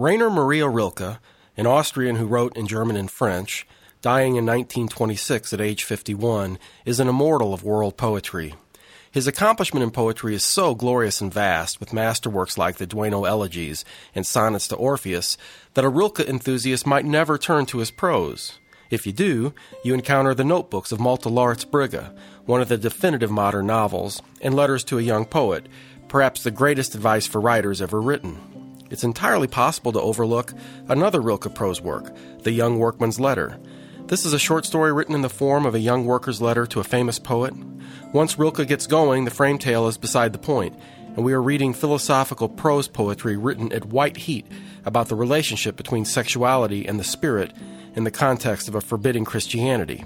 Rainer Maria Rilke, an Austrian who wrote in German and French, dying in 1926 at age 51, is an immortal of world poetry. His accomplishment in poetry is so glorious and vast, with masterworks like the Duino Elegies and Sonnets to Orpheus, that a Rilke enthusiast might never turn to his prose. If you do, you encounter the notebooks of Malte Laurids Brigge, one of the definitive modern novels, and Letters to a Young Poet, perhaps the greatest advice for writers ever written. It's entirely possible to overlook another Rilke prose work, The Young Workman's Letter. This is a short story written in the form of a young worker's letter to a famous poet once Rilke gets going, the frame tale is beside the point, and we are reading philosophical prose poetry written at white heat about the relationship between sexuality and the spirit in the context of a forbidding Christianity.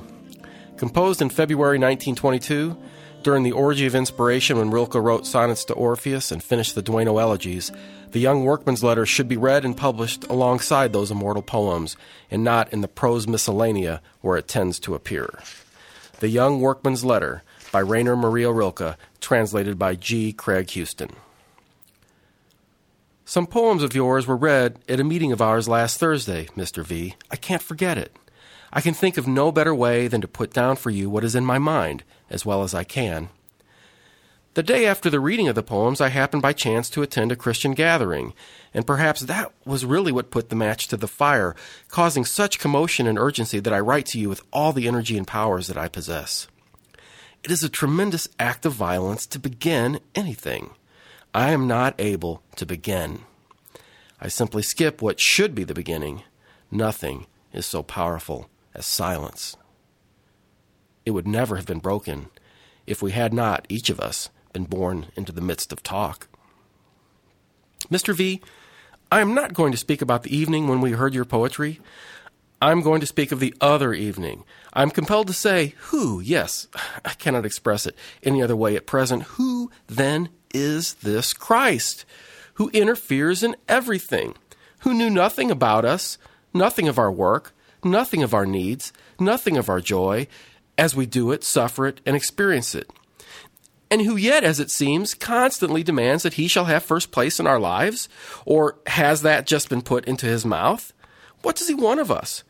Composed in February 1922, during the orgy of inspiration when Rilke wrote sonnets to Orpheus and finished the Duino Elegies, the Young Workman's Letter should be read and published alongside those immortal poems, and not in the prose miscellanea where it tends to appear. The Young Workman's Letter by Rainer Maria Rilke, translated by G. Craig Houston. Some poems of yours were read at a meeting of ours last Thursday, Mr. V. I can't forget it. I can think of no better way than to put down for you what is in my mind, as well as I can. The day after the reading of the poems, I happened by chance to attend a Christian gathering, and perhaps that was really what put the match to the fire, causing such commotion and urgency that I write to you with all the energy and powers that I possess. It is a tremendous act of violence to begin anything. I am not able to begin. I simply skip what should be the beginning. Nothing is so powerful as silence. It would never have been broken if we had not, each of us, been born into the midst of talk. Mr. V, I am not going to speak about the evening when we heard your poetry. I'm going to speak of the other evening. I'm compelled to say, who, yes, I cannot express it any other way at present. Who then is this Christ who interferes in everything, who knew nothing about us, nothing of our work, nothing of our needs, nothing of our joy, as we do it, suffer it, and experience it? And who yet, as it seems, constantly demands that he shall have first place in our lives? Or has that just been put into his mouth? What does he want of us?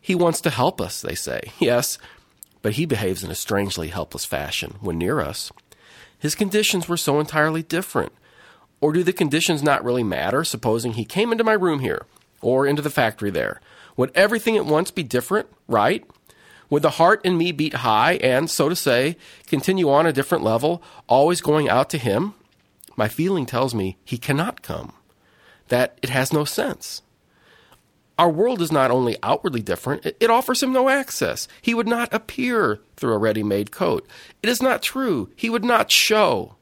He wants to help us, they say. Yes, but he behaves in a strangely helpless fashion when near us. His conditions were so entirely different. Or do the conditions not really matter, supposing he came into my room here, or into the factory there? Would everything at once be different, right? Would the heart in me beat high and, so to say, continue on a different level, always going out to him? My feeling tells me he cannot come, that it has no sense. Our world is not only outwardly different, it offers him no access. He would not appear through a ready made coat. It is not true. He would not show.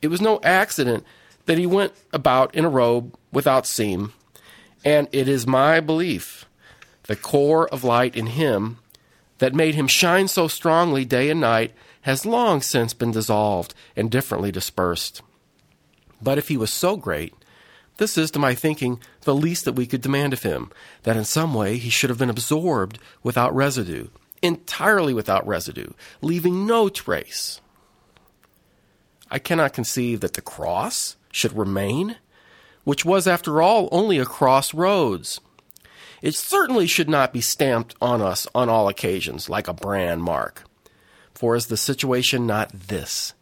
It was no accident that he went about in a robe without seam. And it is my belief, the core of light in him that made him shine so strongly day and night has long since been dissolved and differently dispersed. But if he was so great, this is, to my thinking, the least that we could demand of him, that in some way he should have been absorbed without residue, entirely without residue, leaving no trace. I cannot conceive that the cross should remain, which was, after all, only a crossroads. It certainly should not be stamped on us on all occasions like a brand mark. For is the situation not this?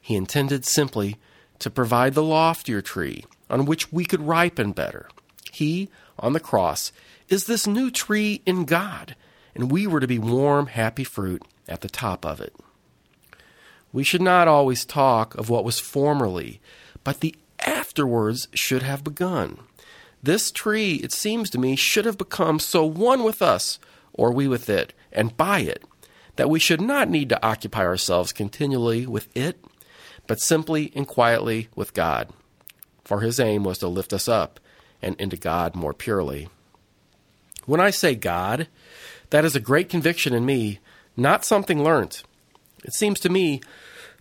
He intended simply to provide the loftier tree on which we could ripen better. He, on the cross, is this new tree in God, and we were to be warm, happy fruit at the top of it. We should not always talk of what was formerly, but the afterwards should have begun. This tree, it seems to me, should have become so one with us, or we with it, and by it, that we should not need to occupy ourselves continually with it, but simply and quietly with God for his aim was to lift us up and into God more purely. When I say God, that is a great conviction in me, not something learnt. It seems to me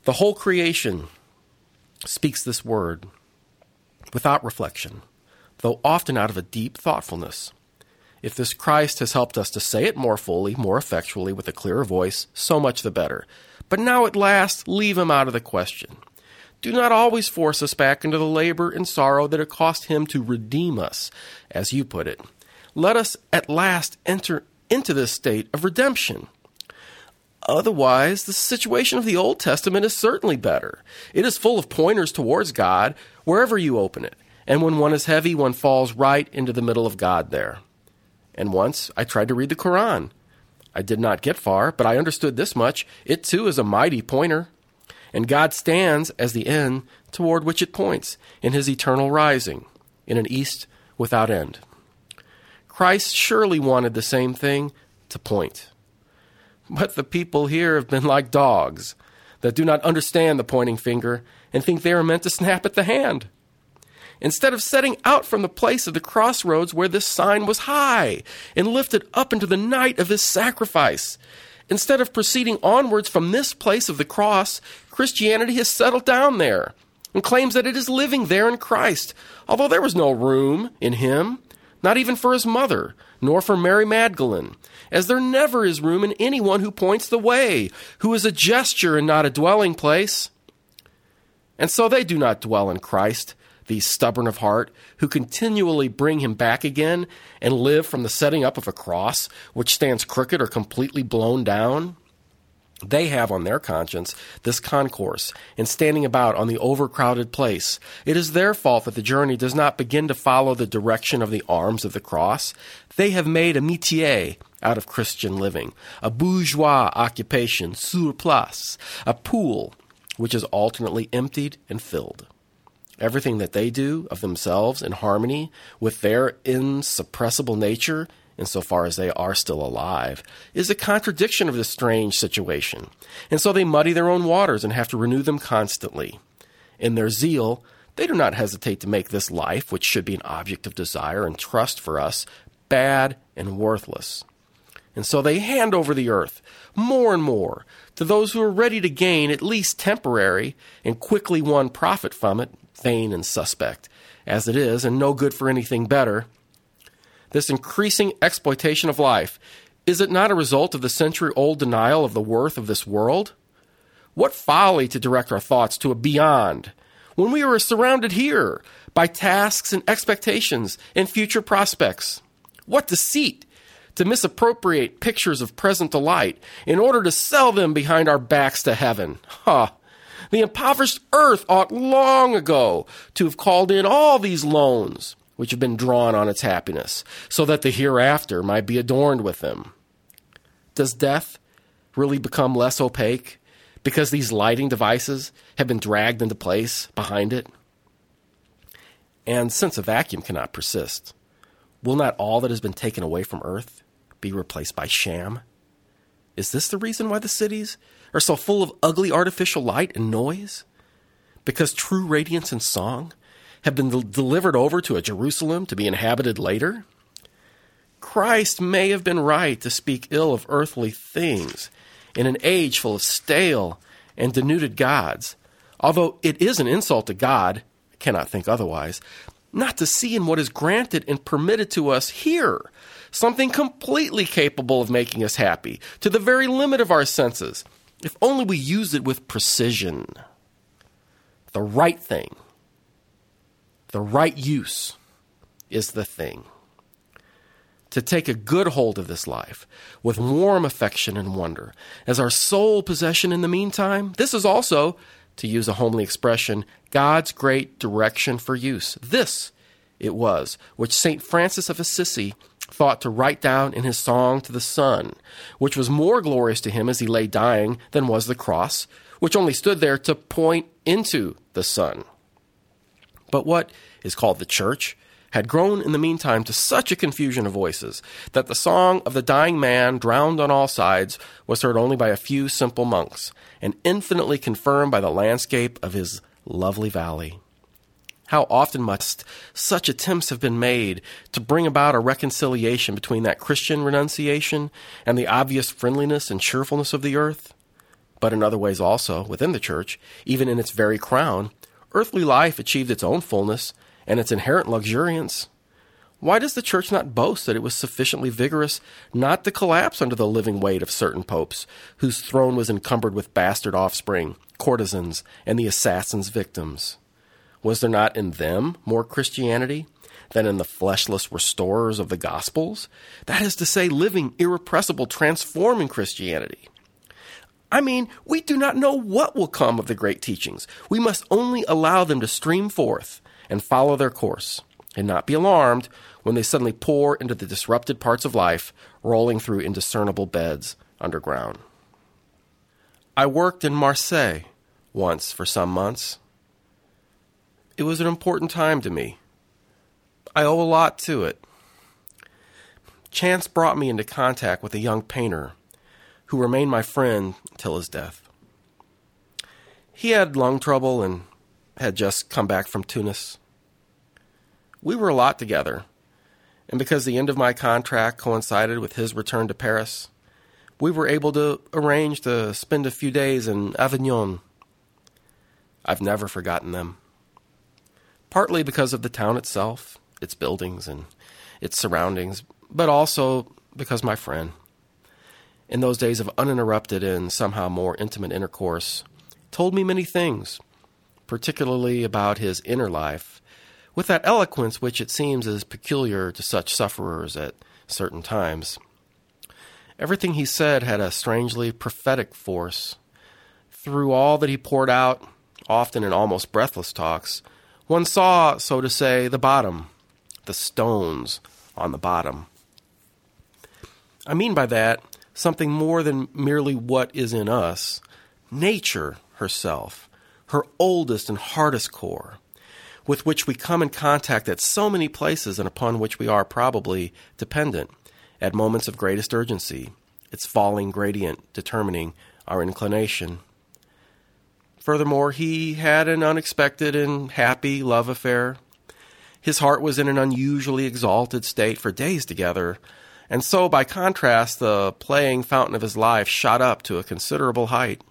the whole creation speaks this word without reflection, though often out of a deep thoughtfulness. If this Christ has helped us to say it more fully, more effectually, with a clearer voice, so much the better. But now at last, leave him out of the question. do not always force us back into the labor and sorrow that it cost him to redeem us, as you put it. Let us at last enter into this state of redemption. Otherwise, the situation of the Old Testament is certainly better. It is full of pointers towards God wherever you open it. And when one is heavy, one falls right into the middle of God there. And once I tried to read the Quran. I did not get far, but I understood this much. It too is a mighty pointer. And God stands as the end toward which it points in his eternal rising, in an east without end. Christ surely wanted the same thing to point. But the people here have been like dogs that do not understand the pointing finger and think they are meant to snap at the hand. Instead of setting out from the place of the crossroads where this sign was high and lifted up into the night of this sacrifice, instead of proceeding onwards from this place of the cross, Christianity has settled down there and claims that it is living there in Christ, although there was no room in him, not even for his mother, nor for Mary Magdalene, as there never is room in anyone who points the way, who is a gesture and not a dwelling place. And so they do not dwell in Christ, these stubborn of heart, who continually bring him back again and live from the setting up of a cross, which stands crooked or completely blown down. They have on their conscience this concourse and standing about on the overcrowded place. It is their fault that the journey does not begin to follow the direction of the arms of the cross. They have made a métier out of Christian living, a bourgeois occupation sur place, a pool which is alternately emptied and filled. Everything that they do of themselves in harmony with their insuppressible nature insofar as they are still alive, is a contradiction of this strange situation. And so they muddy their own waters and have to renew them constantly. In their zeal, they do not hesitate to make this life, which should be an object of desire and trust for us, bad and worthless. And so they hand over the earth more and more to those who are ready to gain at least temporary and quickly won profit from it, vain and suspect, as it is, and no good for anything better this increasing exploitation of life, is it not a result of the century old denial of the worth of this world? What folly to direct our thoughts to a beyond when we are surrounded here by tasks and expectations and future prospects. What deceit to misappropriate pictures of present delight in order to sell them behind our backs to heaven. Ha! Huh. The impoverished earth ought long ago to have called in all these loans which have been drawn on its happiness, so that the hereafter might be adorned with them. Does death really become less opaque because these lighting devices have been dragged into place behind it? And since a vacuum cannot persist, will not all that has been taken away from Earth be replaced by sham? Is this the reason why the cities are so full of ugly artificial light and noise? Because true radiance and song have been delivered over to a Jerusalem to be inhabited later? Christ may have been right to speak ill of earthly things in an age full of stale and denuded gods, although it is an insult to God, I cannot think otherwise, not to see in what is granted and permitted to us here something completely capable of making us happy, to the very limit of our senses, if only we use it with precision. The right thing the right use is the thing. To take a good hold of this life with warm affection and wonder as our sole possession in the meantime, this is also, to use a homely expression, God's great direction for use. This it was which St. Francis of Assisi thought to write down in his song to the sun, which was more glorious to him as he lay dying than was the cross, which only stood there to point into the sun. But what is called the church had grown in the meantime to such a confusion of voices that the song of the dying man, drowned on all sides, was heard only by a few simple monks, and infinitely confirmed by the landscape of his lovely valley. How often must such attempts have been made to bring about a reconciliation between that Christian renunciation and the obvious friendliness and cheerfulness of the earth? But in other ways also, within the church, even in its very crown, earthly life achieved its own fullness and its inherent luxuriance. Why does the church not boast that it was sufficiently vigorous not to collapse under the living weight of certain popes, whose throne was encumbered with bastard offspring, courtesans, and the assassin's victims? Was there not in them more Christianity than in the fleshless restorers of the Gospels? That is to say, living, irrepressible, transforming Christianity. I mean, we do not know what will come of the great teachings. We must only allow them to stream forth and follow their course, and not be alarmed when they suddenly pour into the disrupted parts of life, rolling through indiscernible beds underground. I worked in Marseille once for some months. It was an important time to me. I owe a lot to it. Chance brought me into contact with a young painter who remained my friend till his death. He had lung trouble and had just come back from Tunis. We were a lot together, and because the end of my contract coincided with his return to Paris, we were able to arrange to spend a few days in Avignon. I've never forgotten them. Partly because of the town itself, its buildings, and its surroundings, but also because my friend, in those days of uninterrupted and somehow more intimate intercourse, told me many things, particularly about his inner life with that eloquence which it seems is peculiar to such sufferers at certain times. Everything he said had a strangely prophetic force. Through all that he poured out, often in almost breathless talks, one saw, so to say, the bottom, the stones on the bottom. I mean by that something more than merely what is in us, nature herself, her oldest and hardest core with which we come in contact at so many places and upon which we are probably dependent at moments of greatest urgency, its falling gradient determining our inclination. Furthermore, he had an unexpected and happy love affair. His heart was in an unusually exalted state for days together, and so, by contrast, the playing fountain of his life shot up to a considerable height.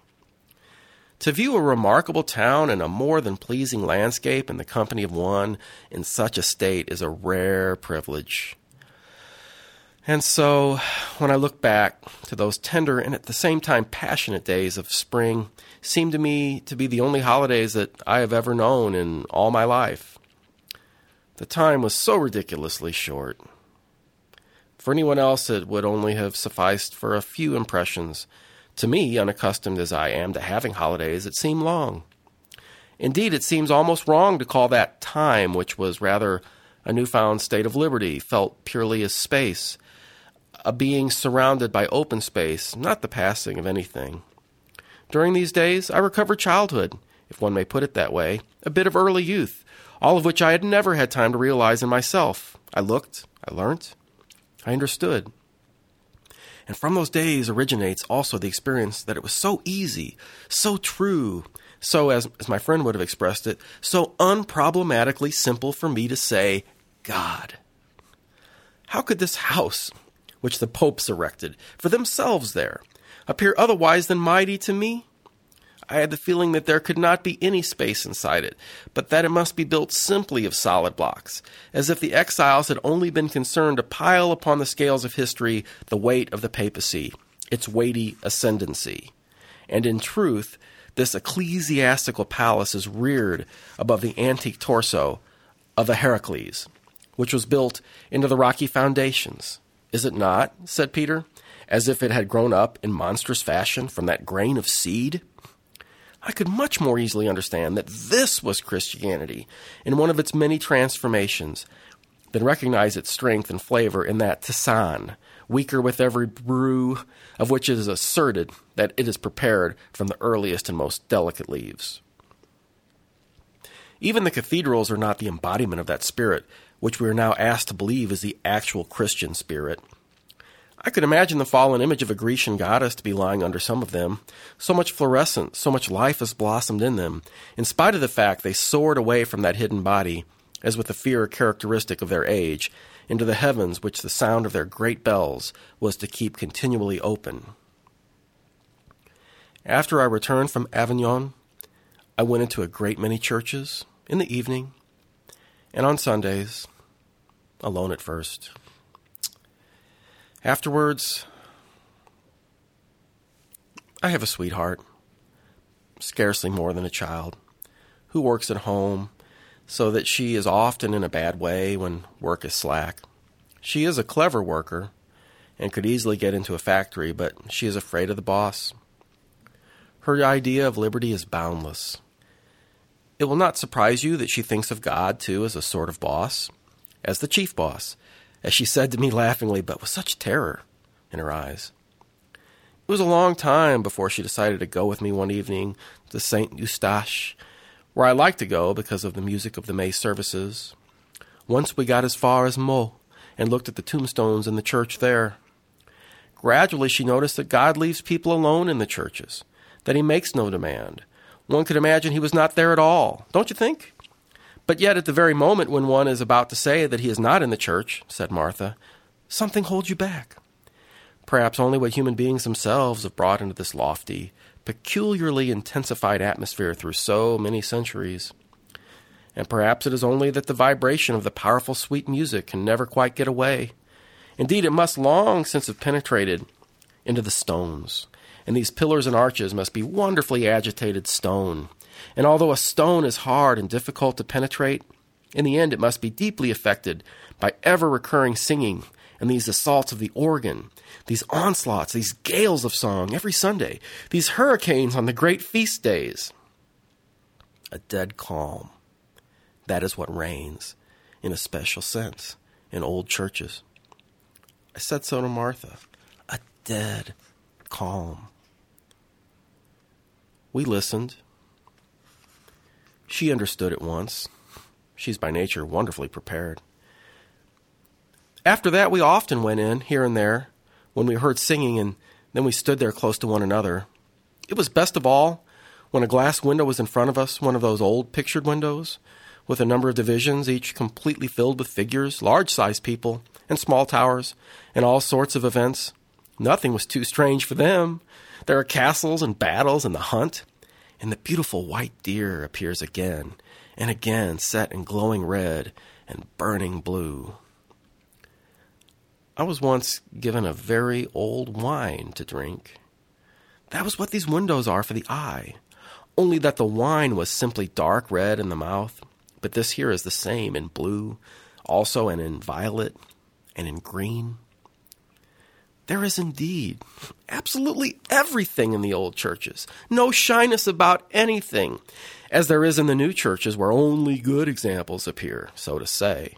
To view a remarkable town and a more than pleasing landscape in the company of one in such a state is a rare privilege. And so, when I look back to those tender and at the same time passionate days of spring, seem to me to be the only holidays that I have ever known in all my life. The time was so ridiculously short. For anyone else, it would only have sufficed for a few impressions to me, unaccustomed as I am to having holidays, it seemed long. Indeed, it seems almost wrong to call that time, which was rather a newfound state of liberty, felt purely as space, a being surrounded by open space, not the passing of anything. During these days, I recovered childhood, if one may put it that way, a bit of early youth, all of which I had never had time to realize in myself. I looked, I learnt, I understood. And from those days originates also the experience that it was so easy, so true, so, as, as my friend would have expressed it, so unproblematically simple for me to say, God. How could this house, which the popes erected for themselves there, appear otherwise than mighty to me? I had the feeling that there could not be any space inside it, but that it must be built simply of solid blocks, as if the exiles had only been concerned to pile upon the scales of history the weight of the papacy, its weighty ascendancy. And in truth, this ecclesiastical palace is reared above the antique torso of the Heracles, which was built into the rocky foundations. Is it not? said Peter, as if it had grown up in monstrous fashion from that grain of seed. I could much more easily understand that this was Christianity in one of its many transformations than recognize its strength and flavor in that tisane, weaker with every brew, of which it is asserted that it is prepared from the earliest and most delicate leaves. Even the cathedrals are not the embodiment of that spirit, which we are now asked to believe is the actual Christian spirit. I could imagine the fallen image of a Grecian goddess to be lying under some of them. So much fluorescence, so much life has blossomed in them, in spite of the fact they soared away from that hidden body, as with the fear characteristic of their age, into the heavens which the sound of their great bells was to keep continually open. After I returned from Avignon, I went into a great many churches in the evening and on Sundays. alone at first. Afterwards, I have a sweetheart, scarcely more than a child, who works at home so that she is often in a bad way when work is slack. She is a clever worker and could easily get into a factory, but she is afraid of the boss. Her idea of liberty is boundless. It will not surprise you that she thinks of God, too, as a sort of boss, as the chief boss, as she said to me laughingly, but with such terror in her eyes. It was a long time before she decided to go with me one evening to St. Eustache, where I liked to go because of the music of the May services. Once we got as far as Meaux and looked at the tombstones in the church there. Gradually, she noticed that God leaves people alone in the churches, that He makes no demand. One could imagine He was not there at all, don't you think? But yet, at the very moment when one is about to say that He is not in the church, said Martha, something holds you back. Perhaps only what human beings themselves have brought into this lofty, peculiarly intensified atmosphere through so many centuries. And perhaps it is only that the vibration of the powerful sweet music can never quite get away. Indeed, it must long since have penetrated into the stones, and these pillars and arches must be wonderfully agitated stone. And although a stone is hard and difficult to penetrate, in the end it must be deeply affected by ever recurring singing and these assaults of the organ, these onslaughts, these gales of song every Sunday, these hurricanes on the great feast days. A dead calm. That is what reigns, in a special sense, in old churches. I said so to Martha. A dead calm. We listened. She understood at once. She's by nature wonderfully prepared. After that, we often went in, here and there, when we heard singing, and then we stood there close to one another. It was best of all when a glass window was in front of us, one of those old pictured windows, with a number of divisions, each completely filled with figures, large sized people, and small towers, and all sorts of events. Nothing was too strange for them. There are castles and battles and the hunt, and the beautiful white deer appears again and again, set in glowing red and burning blue. I was once given a very old wine to drink. That was what these windows are for the eye, only that the wine was simply dark red in the mouth, but this here is the same in blue, also and in violet and in green. There is indeed absolutely everything in the old churches. No shyness about anything, as there is in the new churches where only good examples appear, so to say.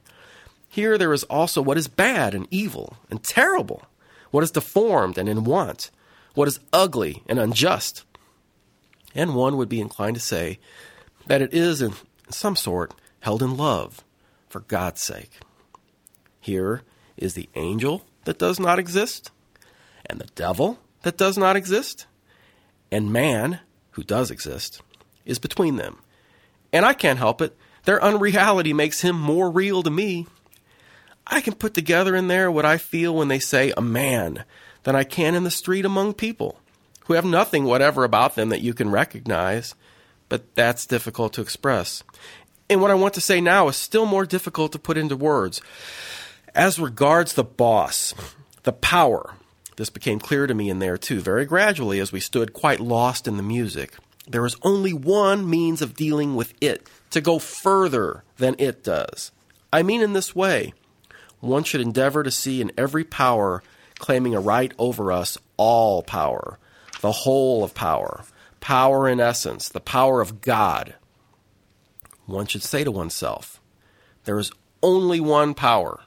Here there is also what is bad and evil and terrible, what is deformed and in want, what is ugly and unjust. And one would be inclined to say that it is, in some sort, held in love for God's sake. Here is the angel that does not exist, and the devil that does not exist, and man, who does exist, is between them. And I can't help it. Their unreality makes him more real to me I can put together in there what I feel when they say a man than I can in the street among people who have nothing whatever about them that you can recognize, but that's difficult to express. And what I want to say now is still more difficult to put into words. As regards the boss, the power, this became clear to me in there too, very gradually as we stood quite lost in the music. There is only one means of dealing with it, to go further than it does. I mean in this way one should endeavor to see in every power claiming a right over us all power, the whole of power, power in essence, the power of God. One should say to oneself, there is only one power,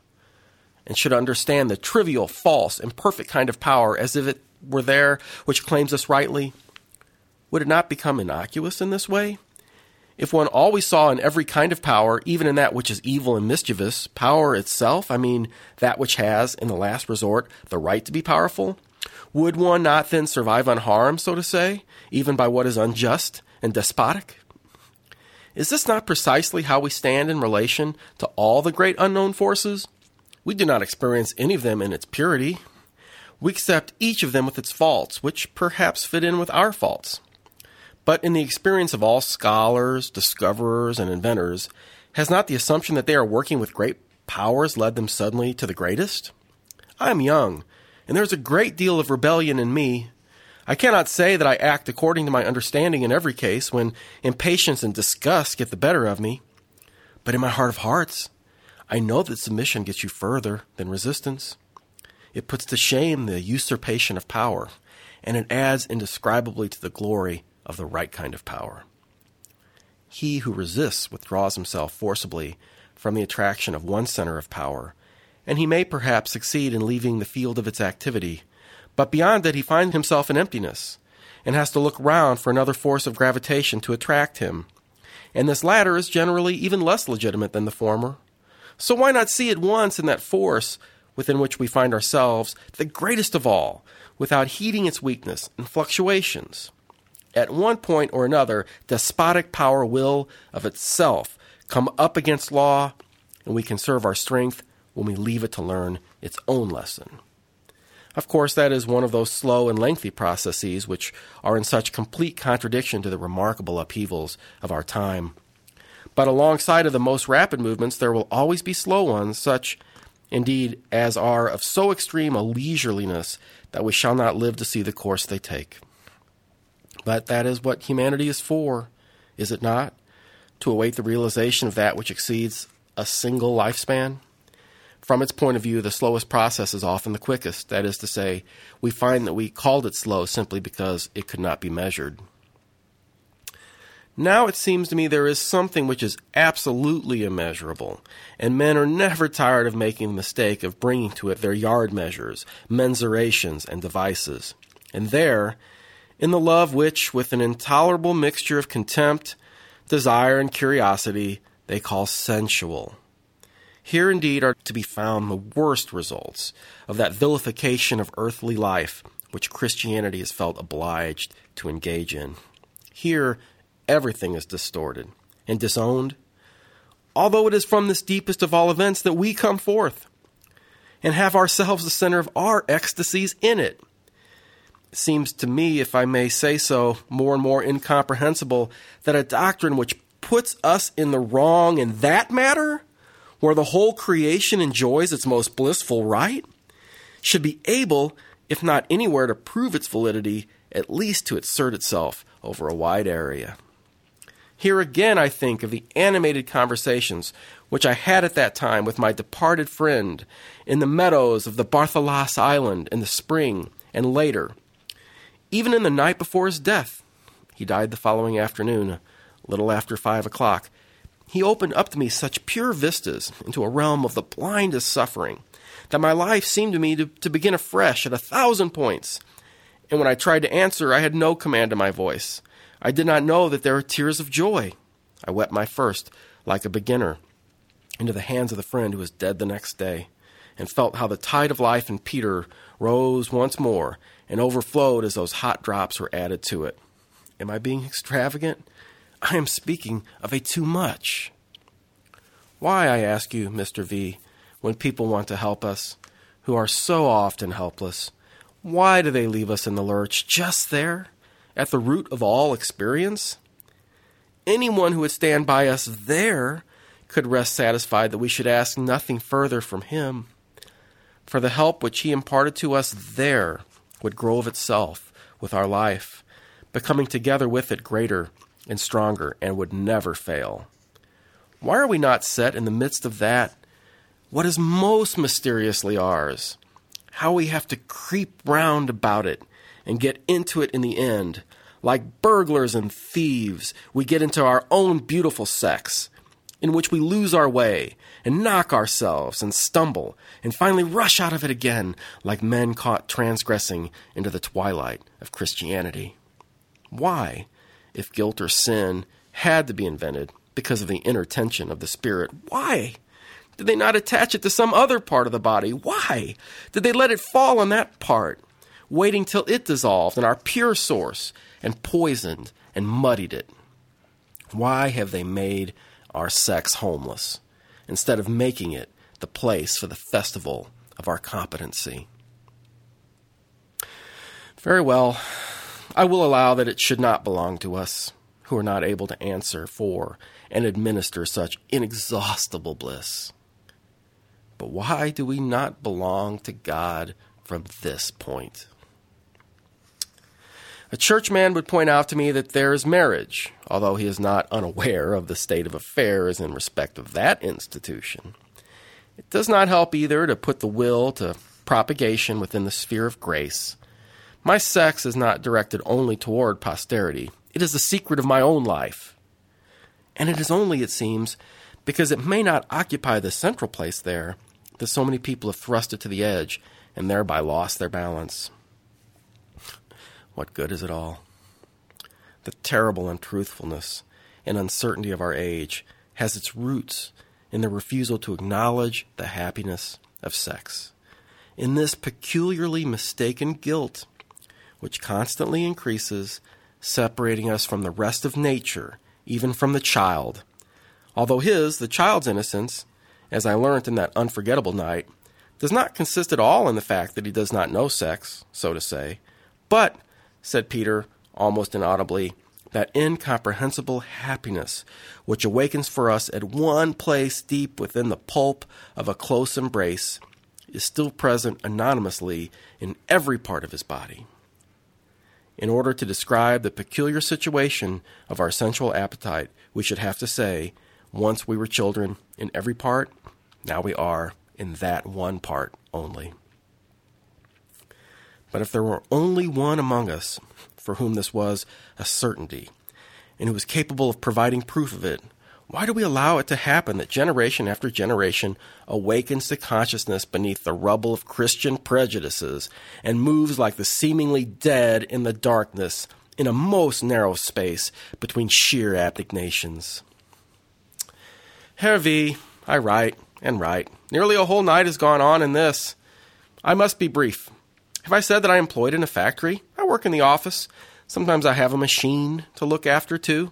and should understand the trivial, false, imperfect kind of power as if it were there which claims us rightly. Would it not become innocuous in this way? if one always saw in every kind of power, even in that which is evil and mischievous, power itself, I mean, that which has, in the last resort, the right to be powerful, would one not then survive unharmed, so to say, even by what is unjust and despotic? Is this not precisely how we stand in relation to all the great unknown forces? We do not experience any of them in its purity. We accept each of them with its faults, which perhaps fit in with our faults but in the experience of all scholars, discoverers, and inventors, has not the assumption that they are working with great powers led them suddenly to the greatest? I am young, and there's a great deal of rebellion in me. I cannot say that I act according to my understanding in every case when impatience and disgust get the better of me. But in my heart of hearts, I know that submission gets you further than resistance. It puts to shame the usurpation of power, and it adds indescribably to the glory of the right kind of power. He who resists withdraws himself forcibly from the attraction of one center of power, and he may perhaps succeed in leaving the field of its activity, but beyond that he finds himself in emptiness, and has to look round for another force of gravitation to attract him. And this latter is generally even less legitimate than the former. So why not see at once in that force within which we find ourselves the greatest of all, without heeding its weakness and fluctuations? At one point or another, despotic power will, of itself, come up against law, and we conserve our strength when we leave it to learn its own lesson. Of course, that is one of those slow and lengthy processes which are in such complete contradiction to the remarkable upheavals of our time. But alongside of the most rapid movements, there will always be slow ones, such, indeed, as are of so extreme a leisureliness that we shall not live to see the course they take. But that is what humanity is for, is it not? To await the realization of that which exceeds a single lifespan? From its point of view, the slowest process is often the quickest. That is to say, we find that we called it slow simply because it could not be measured. Now it seems to me there is something which is absolutely immeasurable, and men are never tired of making the mistake of bringing to it their yard measures, mensurations, and devices. And there, in the love which, with an intolerable mixture of contempt, desire, and curiosity, they call sensual, here indeed are to be found the worst results of that vilification of earthly life which Christianity has felt obliged to engage in. Here, everything is distorted and disowned, although it is from this deepest of all events that we come forth and have ourselves the center of our ecstasies in it. It seems to me, if I may say so, more and more incomprehensible that a doctrine which puts us in the wrong in that matter where the whole creation enjoys its most blissful right, should be able, if not anywhere to prove its validity, at least to assert itself over a wide area. Here again, I think of the animated conversations which I had at that time with my departed friend in the meadows of the Barthelasse Island in the spring and later, even in the night before his death. He died the following afternoon, a little after five o'clock, he opened up to me such pure vistas into a realm of the blindest suffering that my life seemed to me to, to begin afresh at a thousand points. And when I tried to answer, I had no command of my voice. I did not know that there were tears of joy. I wept my first, like a beginner, into the hands of the friend who was dead the next day, and felt how the tide of life in Peter rose once more and overflowed as those hot drops were added to it. Am I being extravagant? I am speaking of a too much. Why, I ask you, Mr. V, when people want to help us, who are so often helpless, why do they leave us in the lurch just there, at the root of all experience? Anyone who would stand by us there could rest satisfied that we should ask nothing further from him. For the help which he imparted to us there would grow of itself with our life, becoming together with it greater and stronger and would never fail. Why are we not set in the midst of that? What is most mysteriously ours? How we have to creep round about it and get into it in the end. Like burglars and thieves, we get into our own beautiful sex, in which we lose our way and knock ourselves and stumble and finally rush out of it again like men caught transgressing into the twilight of Christianity. Why? if guilt or sin had to be invented because of the inner tension of the spirit. Why? Did they not attach it to some other part of the body? Why? Did they let it fall on that part, waiting till it dissolved in our pure source and poisoned and muddied it? Why have they made our sex homeless instead of making it the place for the festival of our competency? Very well, I will allow that it should not belong to us who are not able to answer for and administer such inexhaustible bliss. But why do we not belong to God from this point? A churchman would point out to me that there is marriage, although he is not unaware of the state of affairs in respect of that institution. It does not help either to put the will to propagation within the sphere of grace. My sex is not directed only toward posterity, it is the secret of my own life. And it is only, it seems, because it may not occupy the central place there that so many people have thrust it to the edge and thereby lost their balance. What good is it all? The terrible untruthfulness and uncertainty of our age has its roots in the refusal to acknowledge the happiness of sex. In this peculiarly mistaken guilt, which constantly increases, separating us from the rest of nature, even from the child. Although his, the child's innocence, as I learnt in that unforgettable night, does not consist at all in the fact that he does not know sex, so to say, but said Peter, almost inaudibly, that incomprehensible happiness which awakens for us at one place deep within the pulp of a close embrace is still present anonymously in every part of his body. In order to describe the peculiar situation of our sensual appetite, we should have to say, once we were children in every part, now we are in that one part only. But if there were only one among us for whom this was a certainty, and who was capable of providing proof of it, why do we allow it to happen that generation after generation awakens to consciousness beneath the rubble of Christian prejudices and moves like the seemingly dead in the darkness in a most narrow space between sheer abnegations? Herr I write and write. Nearly a whole night has gone on in this. I must be brief. Have I said that I employed in a factory? I work in the office. Sometimes I have a machine to look after, too.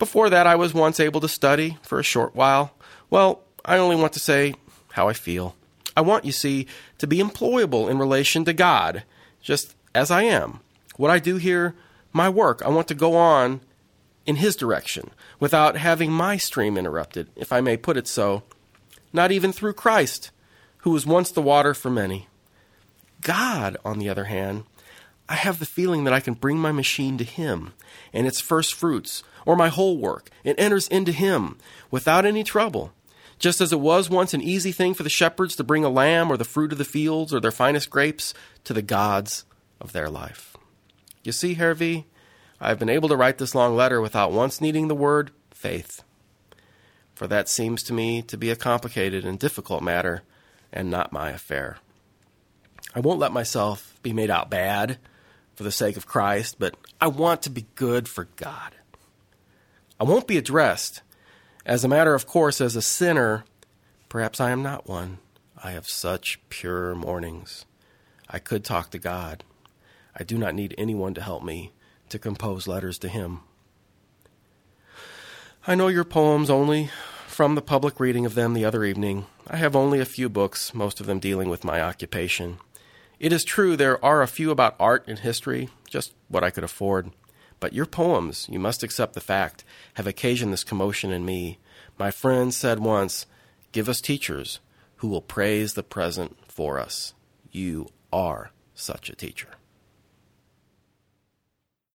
Before that, I was once able to study for a short while. Well, I only want to say how I feel. I want, you see, to be employable in relation to God, just as I am. What I do here, my work, I want to go on in His direction without having my stream interrupted, if I may put it so, not even through Christ, who was once the water for many. God, on the other hand, I have the feeling that I can bring my machine to Him and its first fruits, or my whole work. It enters into Him without any trouble. Just as it was once an easy thing for the shepherds to bring a lamb or the fruit of the fields or their finest grapes to the gods of their life. You see, Hervey, I have been able to write this long letter without once needing the word faith. For that seems to me to be a complicated and difficult matter and not my affair. I won't let myself be made out bad for the sake of Christ, but I want to be good for God. I won't be addressed as a matter of course as a sinner. Perhaps I am not one. I have such pure mornings. I could talk to God. I do not need anyone to help me to compose letters to Him. I know your poems only from the public reading of them the other evening. I have only a few books, most of them dealing with my occupation. It is true there are a few about art and history, just what I could afford. But your poems, you must accept the fact, have occasioned this commotion in me. My friend said once, Give us teachers who will praise the present for us. You are such a teacher.